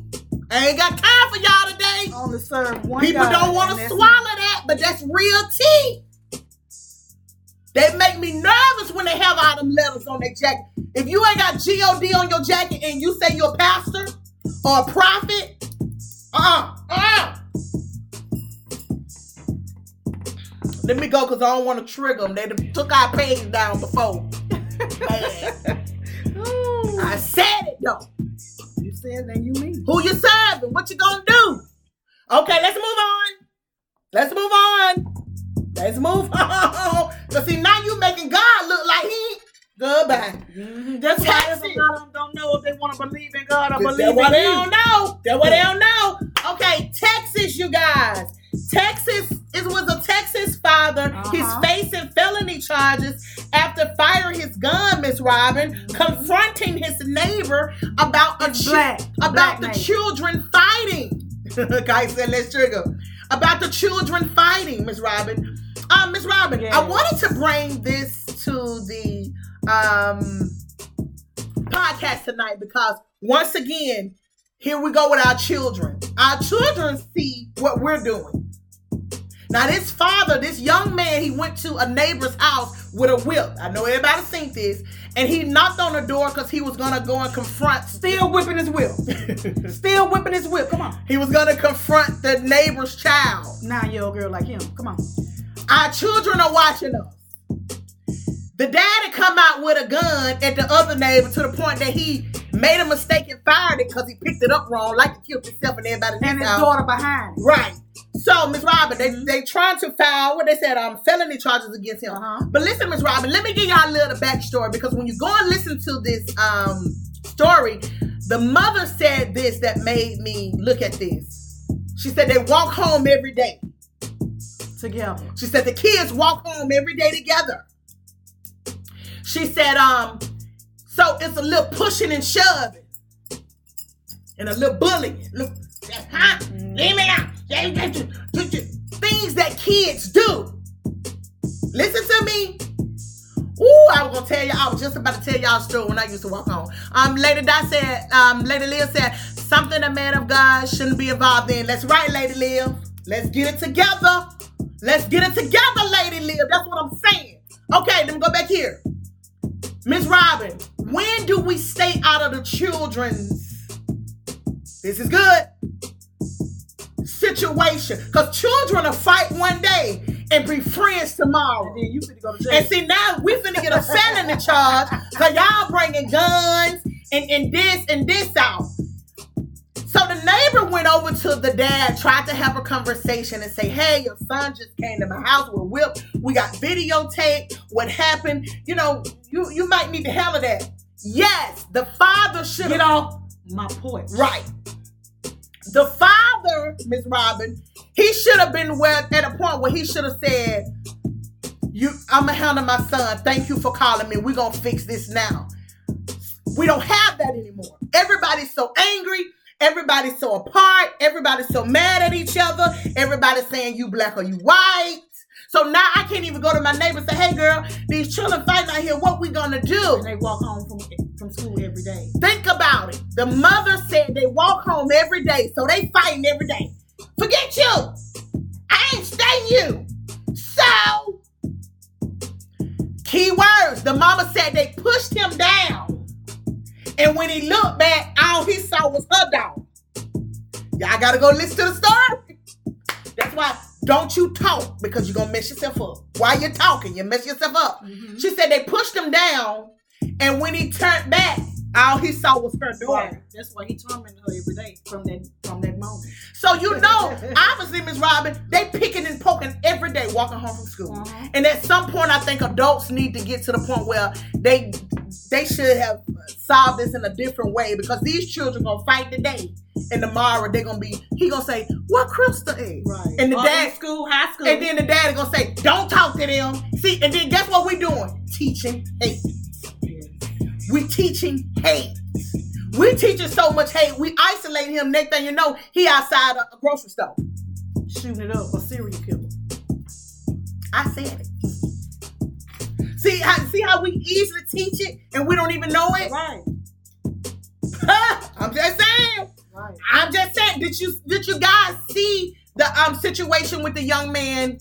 I ain't got time for y'all today. Only serve one People God, don't want to swallow that, but that's real tea. They make me nervous when they have all them letters on their jacket. If you ain't got G-O-D on your jacket and you say you're a pastor or a prophet, uh-uh, uh-uh. Let me go because I don't want to trigger them. They done took our page down before. *laughs* I said it though. You said that you mean. Who you serving? What you gonna do? Okay, let's move on. Let's move on. Let's move *laughs* on. Cause see now you making God look like he goodbye. Mhm. That's why Texas. there's a lot of them don't know if they want to believe in God or That's believe what in they don't know. That's what they don't know. Okay, Texas, you guys. Texas, it was a Texas father. He's Uh-huh. facing felony charges after firing his gun, Miss Robin, confronting his neighbor about a chi- black. about Black the neighbor. children fighting. *laughs* Guy said, let's trigger. About the children fighting, Miss Robin. Um, Miss Robin, I wanted to bring this to the um podcast tonight because once again, here we go with our children. Our children see what we're doing. Now, this father, this young man, he went to a neighbor's house with a whip. I know everybody seen this. And he knocked on the door because he was gonna go and confront Still whipping his whip. *laughs* Still whipping his whip. Come on. He was gonna confront the neighbor's child. Nine year old girl like him. Come on. Our children are watching us. The daddy come out with a gun at the other neighbor to the point that he made a mistake and fired it because he picked it up wrong, like he killed himself and everybody And his house. daughter behind. Right. So, Miss Robin, they Mhm. they trying to file what they said um felony charges against him. Uh-huh. But listen, Miss Robin, let me give y'all a little backstory because when you go and listen to this um story, the mother said this that made me look at this. She said they walk home every day. Together. She said the kids walk home every day together. She said, um, so it's a little pushing and shoving. And a little bullying. Look, huh? Leave me out. Things that kids do. Listen to me. Ooh, I was gonna tell y'all. I was just about to tell y'all a story when I used to walk home. Um, Lady Di said, um, Lady Liv said, something a man of God shouldn't be involved in. That's right, Lady Liv. Let's get it together. Let's get it together, Lady Liv. That's what I'm saying. Okay, let me go back here. Miss Robin, when do we stay out of the children's? This is good. Situation. Because children will fight one day and be friends tomorrow. And then you finna go to jail. And see now we finna get a felony charge because y'all bringing guns and, and this and this out. So the neighbor went over to the dad, tried to have a conversation and say, "Hey, your son just came to my house with a whip. We got videotape. What happened? You know, you you might need to handle that." Yes, the father should Get off my porch. Right. The father, Miss Robin, he should have been where at a point where he should have said, "You, I'm gonna handle my son. Thank you for calling me. We're gonna fix this now." We don't have that anymore. Everybody's so angry. Everybody's so apart. Everybody's so mad at each other. Everybody's saying you black or you white. So now I can't even go to my neighbor and say, "Hey, girl, these children fighting out here. What we gonna do?" And they walk home from from school every day. Think about it. The mother said they walk home every day, so they fighting every day. Forget you. I ain't staying you. So, key words. The mama said they pushed him down. And when he looked back, all he saw was her dog. Y'all gotta go listen to the story. That's why don't you talk because you're gonna mess yourself up. While you're talking, you mess yourself up. Mm-hmm. She said they pushed him down, and when he turned back, all he saw was her daughter. Right. That's why he tormented her every day from that from that moment. So you know, *laughs* obviously, Miss Robin, they picking and poking every day walking home from school. Uh-huh. And at some point, I think adults need to get to the point where they they should have solved this in a different way because these children gonna fight today. and tomorrow they're gonna be he gonna say, What Crystal is? Right. And the dad school, high school. and then the daddy gonna say, Don't talk to them. See, and then guess what we doing? Teaching hate. We teaching hate. We teaching so much hate. We isolate him. Next thing you know, he outside a, a grocery store. shooting it up, a serial killer. I said it. See how see how we easily teach it and we don't even know it. Right. I'm just saying. Right. I'm just saying. Did you did you guys see the um situation with the young man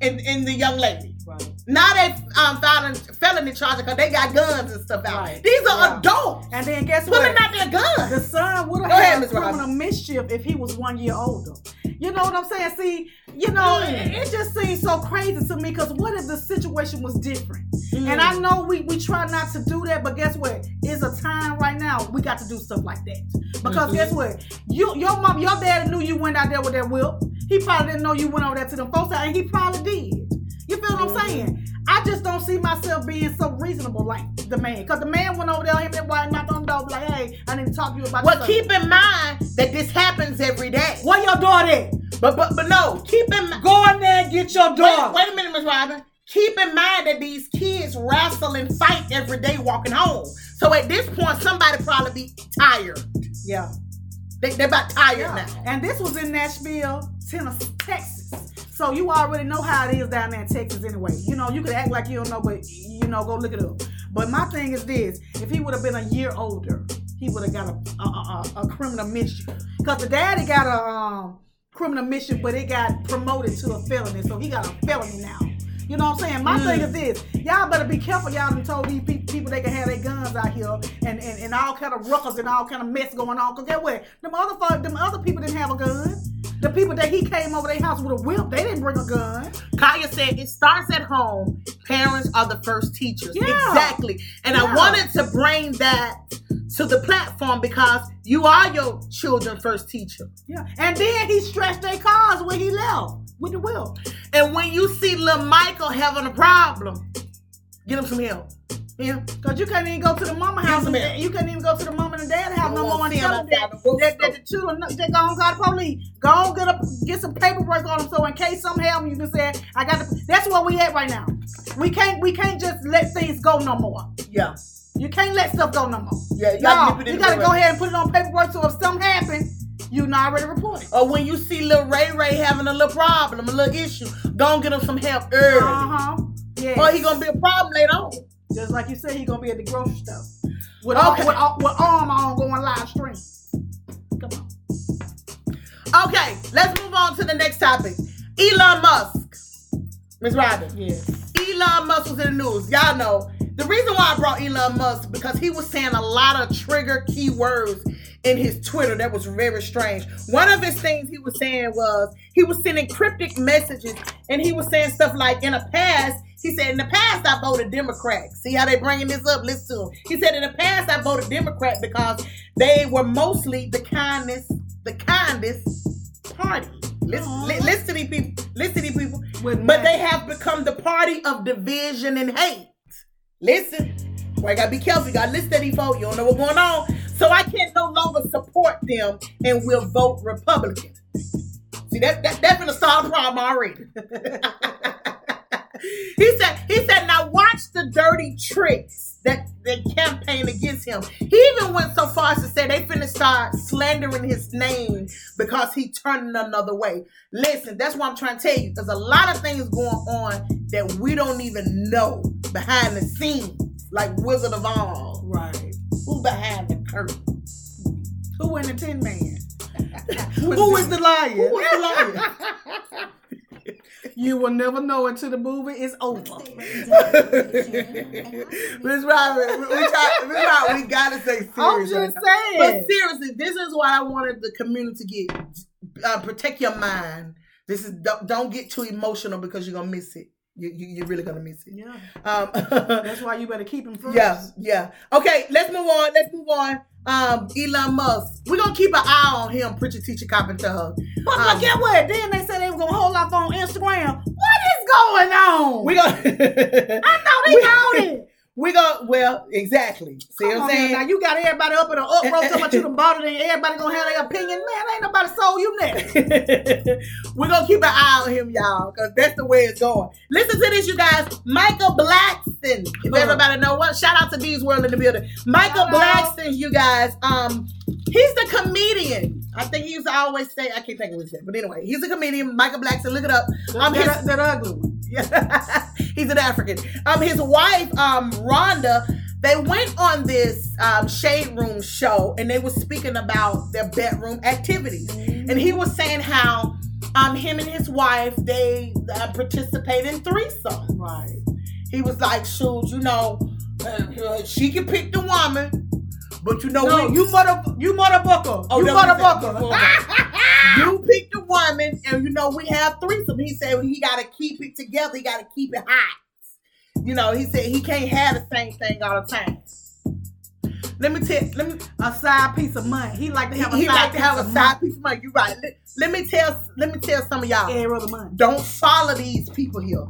and, and the young lady? Now they um a felony charge because they got guns and stuff out. Right. These are Yeah. adults. And then guess what? out their guns. The son would have Go ahead, had Ms. Robin. mischief if he was one year older. You know what I'm saying? See, you know, Mm. it, it just seems so crazy to me because what if the situation was different? Mm. And I know we, we try not to do that, but guess what? It's a time right now we got to do stuff like that. Because Mhm. guess what? You your mom, your dad knew you went out there with that whip. He probably didn't know you went over there to them folks out, and he probably did. You feel what. I'm saying? I just don't see myself being so reasonable like the man. Cause the man went over there, him and wife knocked on the door, like, hey, I need to talk to you about Well, keep in mind that this happens every day. Where your daughter at? But but but no, keep in mind. Go in there and get your Wait, daughter. wait a minute, Miss Robin. Keep in mind that these kids wrestle and fight every day walking home. So at this point, somebody probably be tired. Yeah. They, they're about tired Yeah. now. And this was in Nashville, Tennessee, Texas. So you already know how it is down there in Texas anyway. You know, you could act like you don't know, but you know, go look it up. But my thing is this: if he would have been a year older, he would have got a a, a, a criminal mischief. Cause the daddy got a um, criminal mission, but it got promoted to a felony, so he got a felony now. You know what I'm saying? My Mm. thing is this: y'all better be careful. Y'all done told these pe- people they can have their guns out here and, and, and all kind of ruckus and all kind of mess going on. Cause get what? Them other them other people didn't have a gun. The people that he came over their house with a whip, they didn't bring a gun. Kaya said it starts at home. Parents are the first teachers. Yeah. Exactly. And I wanted to bring that to the platform because you are your children's first teacher. Yeah. And then he stretched their cars when he left with the whip. And when you see little Michael having a problem, get him some help. Yeah. Cause you can't even go to the mama house. And, man. you can't even go to the mama and dad house no more and tell them that, that, the children they go on call the police. Go on get up get some paperwork on them so in case something happens, you can say I got. The, that's where we at right now. We can't we can't just let things go no more. Yeah. You can't let stuff go no more. Yeah. You gotta you gotta go ahead and put it on paperwork so if something happens, you not already reported. Or when you see little Ray Ray having a little problem, a little issue, go and get him some help early. Uh huh. Yeah. Or he gonna be a problem later on. Just like you said, he gonna be at the grocery store with Okay. with, with arm on going live stream. Come on. Okay, let's move on to the next topic. Elon Musk. Ms. Robin. Yes. Elon Musk was in the news. Y'all know the reason why I brought Elon Musk because he was saying a lot of trigger keywords in his Twitter that was very strange. One of his things he was saying was he was sending cryptic messages and he was saying stuff like in the past. He said, in the past, I voted Democrat. See how they're bringing this up? Listen to him. He said, in the past, I voted Democrat because they were mostly the kindest, the kindest party. Listen, li- listen to these people. Listen to these people. With But they have become the party of division and hate. Listen, well, I gotta be careful. You gotta listen to these folks. You don't know what's going on. So I can't no longer support them and will vote Republican. See, that, that that's gonna start a problem already. *laughs* he said, he said, now watch the dirty tricks that they campaign against him. He even went so far as to say they finna start slandering his name because he turned another way. Listen, that's what I'm trying to tell you. There's a lot of things going on that we don't even know behind the scenes, like Wizard of Oz. right. Who behind the curtain? Who in the Tin Man? *laughs* Who is the lion? Who is the lion? *laughs* You will never know until the movie is over. Miss Robin, we, we, try, Miss Robin, we gotta say serious. I'm just saying. But seriously, this is what I wanted the community to get. Uh, protect your mind. This is don't, don't get too emotional because you're gonna miss it. You, you you're really gonna miss it. yeah. Um, *laughs* That's why you better keep him first. yeah, yeah. Okay, let's move on. Let's move on. Um, Elon Musk. We're gonna keep an eye on him, preacher, teacher, cop, and thug. But Um, look, get what? Then they said they were gonna hold off on Instagram. What is going on? We gonna *laughs* I know they We- it. *laughs* We go well, exactly. See Come what I'm saying? Now you got everybody up in an uproar talking about you done *laughs* bought it and everybody gonna have their opinion. Man, ain't nobody sold you nothing. *laughs* We're gonna keep an eye on him, y'all, because that's the way it's going. Listen to this, you guys. Michael Blackson. If everybody know what, shout out to Bees World in the building. Michael out. Blackson, you guys. Um, he's the comedian. I think he used to always say, I can't think of his name, but anyway, he's a comedian. Michael Blackson, look it up. Um, his, that, that ugly one. yeah, *laughs* he's an African. Um, his wife, um, Rhonda, they went on this um, shade room show and they were speaking about their bedroom activities. And he was saying how um, him and his wife they uh, participate in threesome. Right. He was like, "Shoot, you know, uh, she can pick the woman, but you know, No, we, you mother, you motherfucker. Oh, you that was it. motherfucker. *laughs* you picked a woman, and you know we have threesome. He said he got to keep it together. He got to keep it hot. You know, he said he can't have the same thing all the time. Let me tell. Let me. a side piece of money. He like to have a he side like to piece have of a side piece of money. You right. Let, let me tell. Let me tell some of y'all. money. Every other month. Don't follow these people here.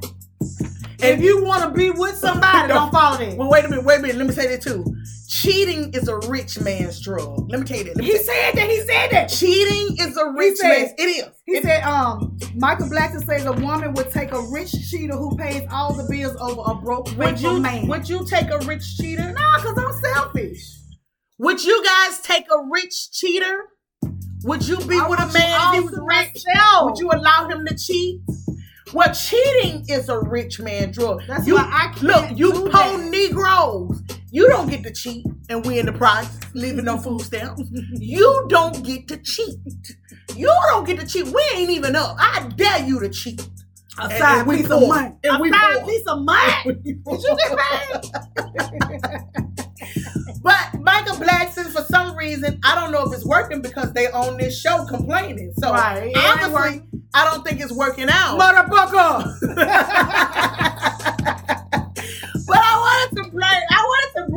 If you want to be with somebody, *laughs* don't follow them. Well, wait a minute. Wait a minute. Let me say that too. Cheating is a rich man's drug. Let me tell you that. He said that. He said that. cheating is a rich said- man's. It is. He It- said, um, Michael Blackson says a woman would take a rich cheater who pays all the bills over a broke, Would you man. would you take a rich cheater? nah, cause I'm selfish. Would you guys take a rich cheater? Would you be I with a man if he was rich? myself. Would you allow him to cheat? Well, cheating is a rich man drug. That's you, why I can't look. You poor. Negroes, you don't get to cheat, and we in the process living on food stamps. You don't get to cheat. You don't get to cheat. We ain't even up. I dare you to cheat. A side piece of money. And a we side piece of money. Did you get paid? *laughs* But Michael Blackson, for some reason, I don't know if it's working because they on this show complaining. So Right, obviously. I don't think it's working out. Motherfucker. *laughs*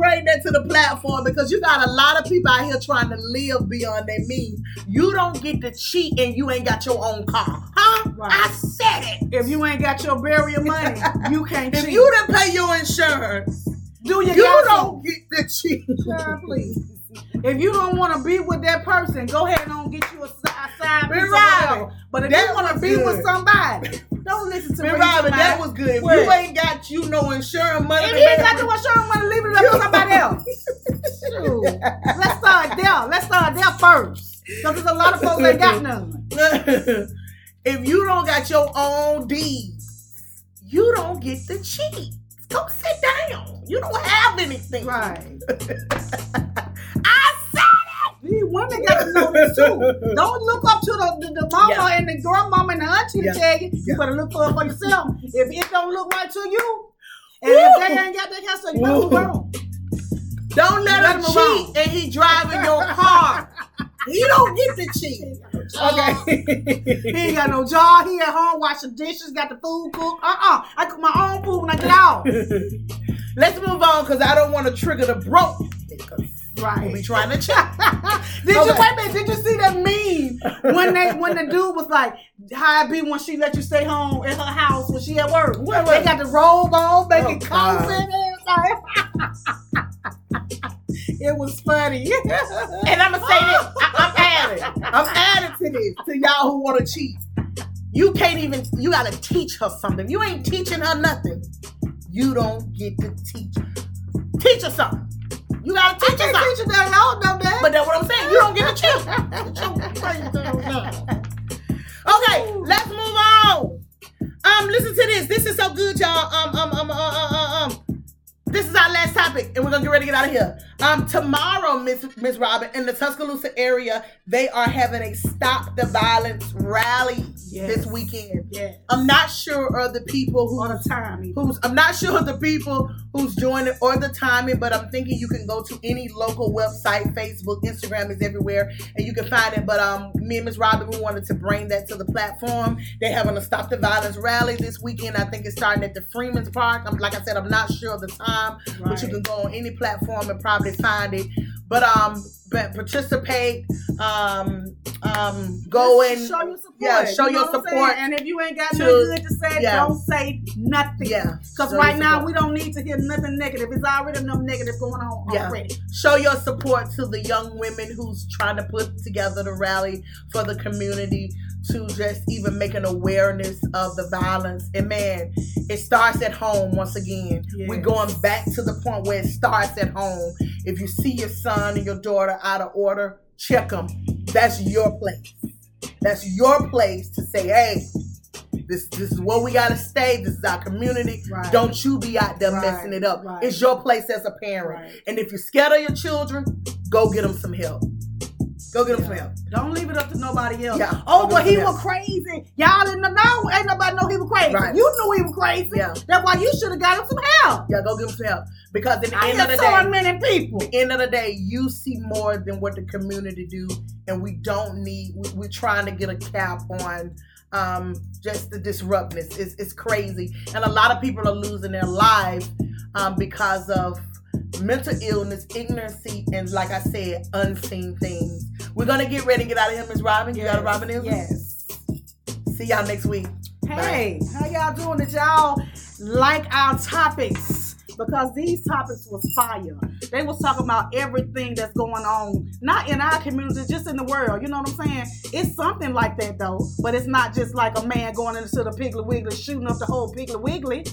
bring that to the platform because you got a lot of people out here trying to live beyond their means. You don't get to cheat and you ain't got your own car. Huh? Right. I said it. if you ain't got your burial money, you *laughs* can't If cheat. you didn't pay your insurance, do you gossip. don't get to cheat. Please. If you don't want to be with that person, go ahead and get you a, a side piece or But if that you want to be good. with somebody, *laughs* don't listen to me. Robin, that was good. If you ain't got you no insurance money, If to you ain't got to insurance money, leave it up to somebody else. Shoot. Let's start there. Let's start there first. Because there's a lot of folks that got none. *laughs* if you don't got your own deeds, you don't get to cheat. Go sit down. You don't have anything. Right. *laughs* I said These women got to know this too. *laughs* Don't look up to the, the, the mama Yeah. and the grandmama and the auntie Yeah. to tell you. Yeah. You better look for it for yourself. If it don't look right to you, and Woo. if they ain't got that kind of stuff, you better move on. Don't let him cheat alone. and he driving your car. he don't get to cheat. *laughs* Okay. *laughs* He ain't got no job. He at home washing dishes, got the food cooked. Uh-uh. I cook my own food when I get out. Let's move on because I don't want to trigger the broke. Right. we'll be trying to cheat. *laughs* did you Okay. wait a minute? Did you see that meme when they when the dude was like, "How it be when she let you stay home in her house when she at work?" What, They got the robe on, making Oh, coffee God. and everything. *laughs* it was funny. And I'm gonna say this. I, I'm adding. I'm adding to this to y'all who want to cheat. You can't even. You gotta teach her something. You ain't teaching her nothing. You don't get to teach. Teach her something. You gotta teach her Can't teach you that law, no that. But that's what I'm saying. You don't get to cheat. *laughs* Get your crazy self down. Okay, let's move on. Um, listen to this. This is so good, y'all. Um, um, um, uh, uh, uh, um. This is our last topic, and we're gonna get ready to get out of here. Um, tomorrow, Miss Miss Robin, in the Tuscaloosa area, they are having a Stop the Violence rally Yes. this weekend. yeah, I'm not sure of the people who all the even. who's I'm not sure of the people who's joining or the timing, but I'm thinking you can go to any local website, Facebook, Instagram is everywhere, and you can find it. But um, me and Miss Robin, we wanted to bring that to the platform. They're having a Stop the Violence rally this weekend. I think it's starting at the Freeman's Park. I'm like I said, I'm not sure of the time, but you can go on any platform and probably find it. but um, but participate. Um, um, go and show your support. yeah, show You know your what I'm saying? support And if you ain't got to- nothing good to say, yeah. don't say nothing. yeah. Because right now support. we don't need to hear nothing negative. It's already enough negative going on Yeah. already. show your support to the young women who's trying to put together the rally for the community to just even make an awareness of the violence. And man, it starts at home once again. We're going back to the point where it starts at home. If you see your son and your daughter out of order, check them. That's your place. That's your place to say, hey, this this is where we gotta stay. This is our community. Right. Don't you be out there Right, messing it up. right. It's your place as a parent. And if you're scared of your children, go get them some help. Go get them some help. Don't leave it up to nobody else. Yeah. Oh, but he was crazy. Y'all didn't know. Ain't nobody know he was crazy. Right. You knew he was crazy. Yeah. That's why you should have got him some help. Yeah, go get him some help. Because at the I end of the so day, many people. the end of the day, you see more than what the community do, and we don't need. We, we're trying to get a cap on um, just the disruptness. It's, it's crazy, and a lot of people are losing their lives um, because of mental illness, ignorancy, and like I said, unseen things. We're gonna get ready and get out of here, Miss Robin. You got a Robin Hill? Yes. See y'all next week. Hey, how y'all doing? Did y'all like our topics? Because these topics was fire. They was talking about everything that's going on, not in our community, just in the world. You know what I'm saying? It's something like that though, but it's not just like a man going into the Piggly Wiggly shooting up the whole Piggly Wiggly.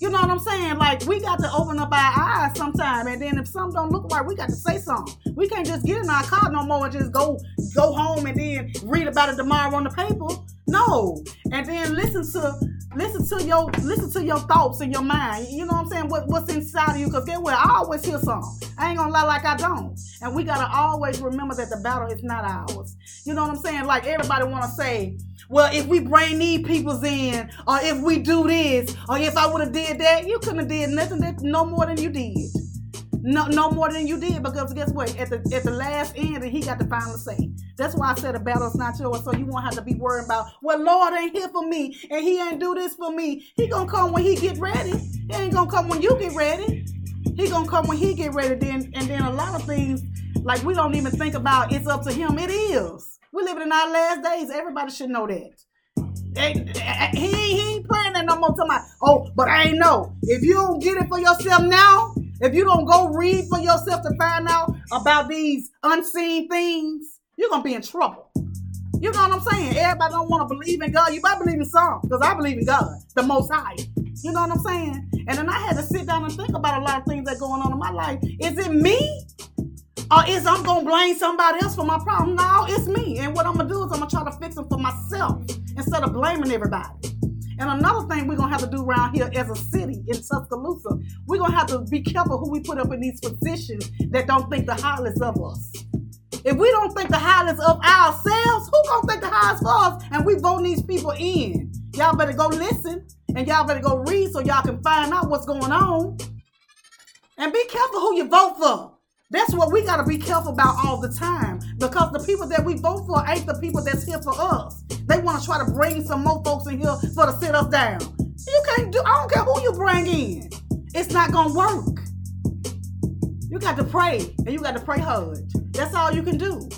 You know what I'm saying? Like we got to open up our eyes sometime, and then if something don't look right, we got to say something. We can't just get in our car no more and just go go home and then read about it tomorrow on the paper. No, and then listen to listen to your listen to your thoughts in your mind. You know what I'm saying? What, what's inside of you? Because get what? I always hear something. I ain't gonna lie like I don't. And we gotta always remember that the battle is not ours. You know what I'm saying? Like everybody wanna say, well, if we bring these peoples in, or if we do this, or if I would have did that, you couldn't have did nothing that no more than you did. No, no more than you did because guess what? At the at the last end, he got the final say. That's why I said the battle's not yours, so you won't have to be worrying about. Well, Lord ain't here for me, and He ain't do this for me. He gonna come when He get ready. He ain't gonna come when you get ready. He gonna come when He get ready. Then and then a lot of things like we don't even think about. It's up to Him. It is. We living in our last days. Everybody should know that. He, he ain't playing that no more. Talking about, oh, but I ain't know. If you don't get it for yourself now, if you don't go read for yourself to find out about these unseen things, you're gonna be in trouble. You know what I'm saying? Everybody don't want to believe in God. You better believe in some, because I believe in God, the Most High. You know what I'm saying? And then I had to sit down and think about a lot of things that going on in my life. Is it me? Or is I'm gonna blame somebody else for my problem? No, it's me. And what I'm gonna do is I'm gonna try to fix it for myself instead of blaming everybody. And another thing we're gonna have to do around here as a city in Tuscaloosa, we're gonna have to be careful who we put up in these positions that don't think the highest of us. If we don't think the highest of ourselves, who gonna think the highest of us? And we vote these people in. Y'all better go listen and y'all better go read so y'all can find out what's going on. And be careful who you vote for. That's what we gotta be careful about all the time. Because the people that we vote for ain't the people that's here for us. They wanna try to bring some more folks in here for to sit us down. You can't do I don't care who you bring in. It's not gonna work. You got to pray and you got to pray hard. That's all you can do.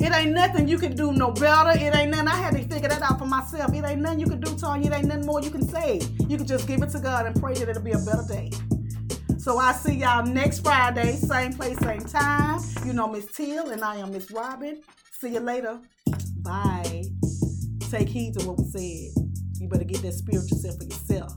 It ain't nothing you can do no better. It ain't nothing. I had to figure that out for myself. It ain't nothing you can do, Tanya. It ain't nothing more you can say. You can just give it to God and pray that it'll be a better day. So I see y'all next Friday, same place, same time. You know Miss Teal and I am Miss Robin. See you later. Bye. Take heed to what we said. You better get that spiritual self for yourself.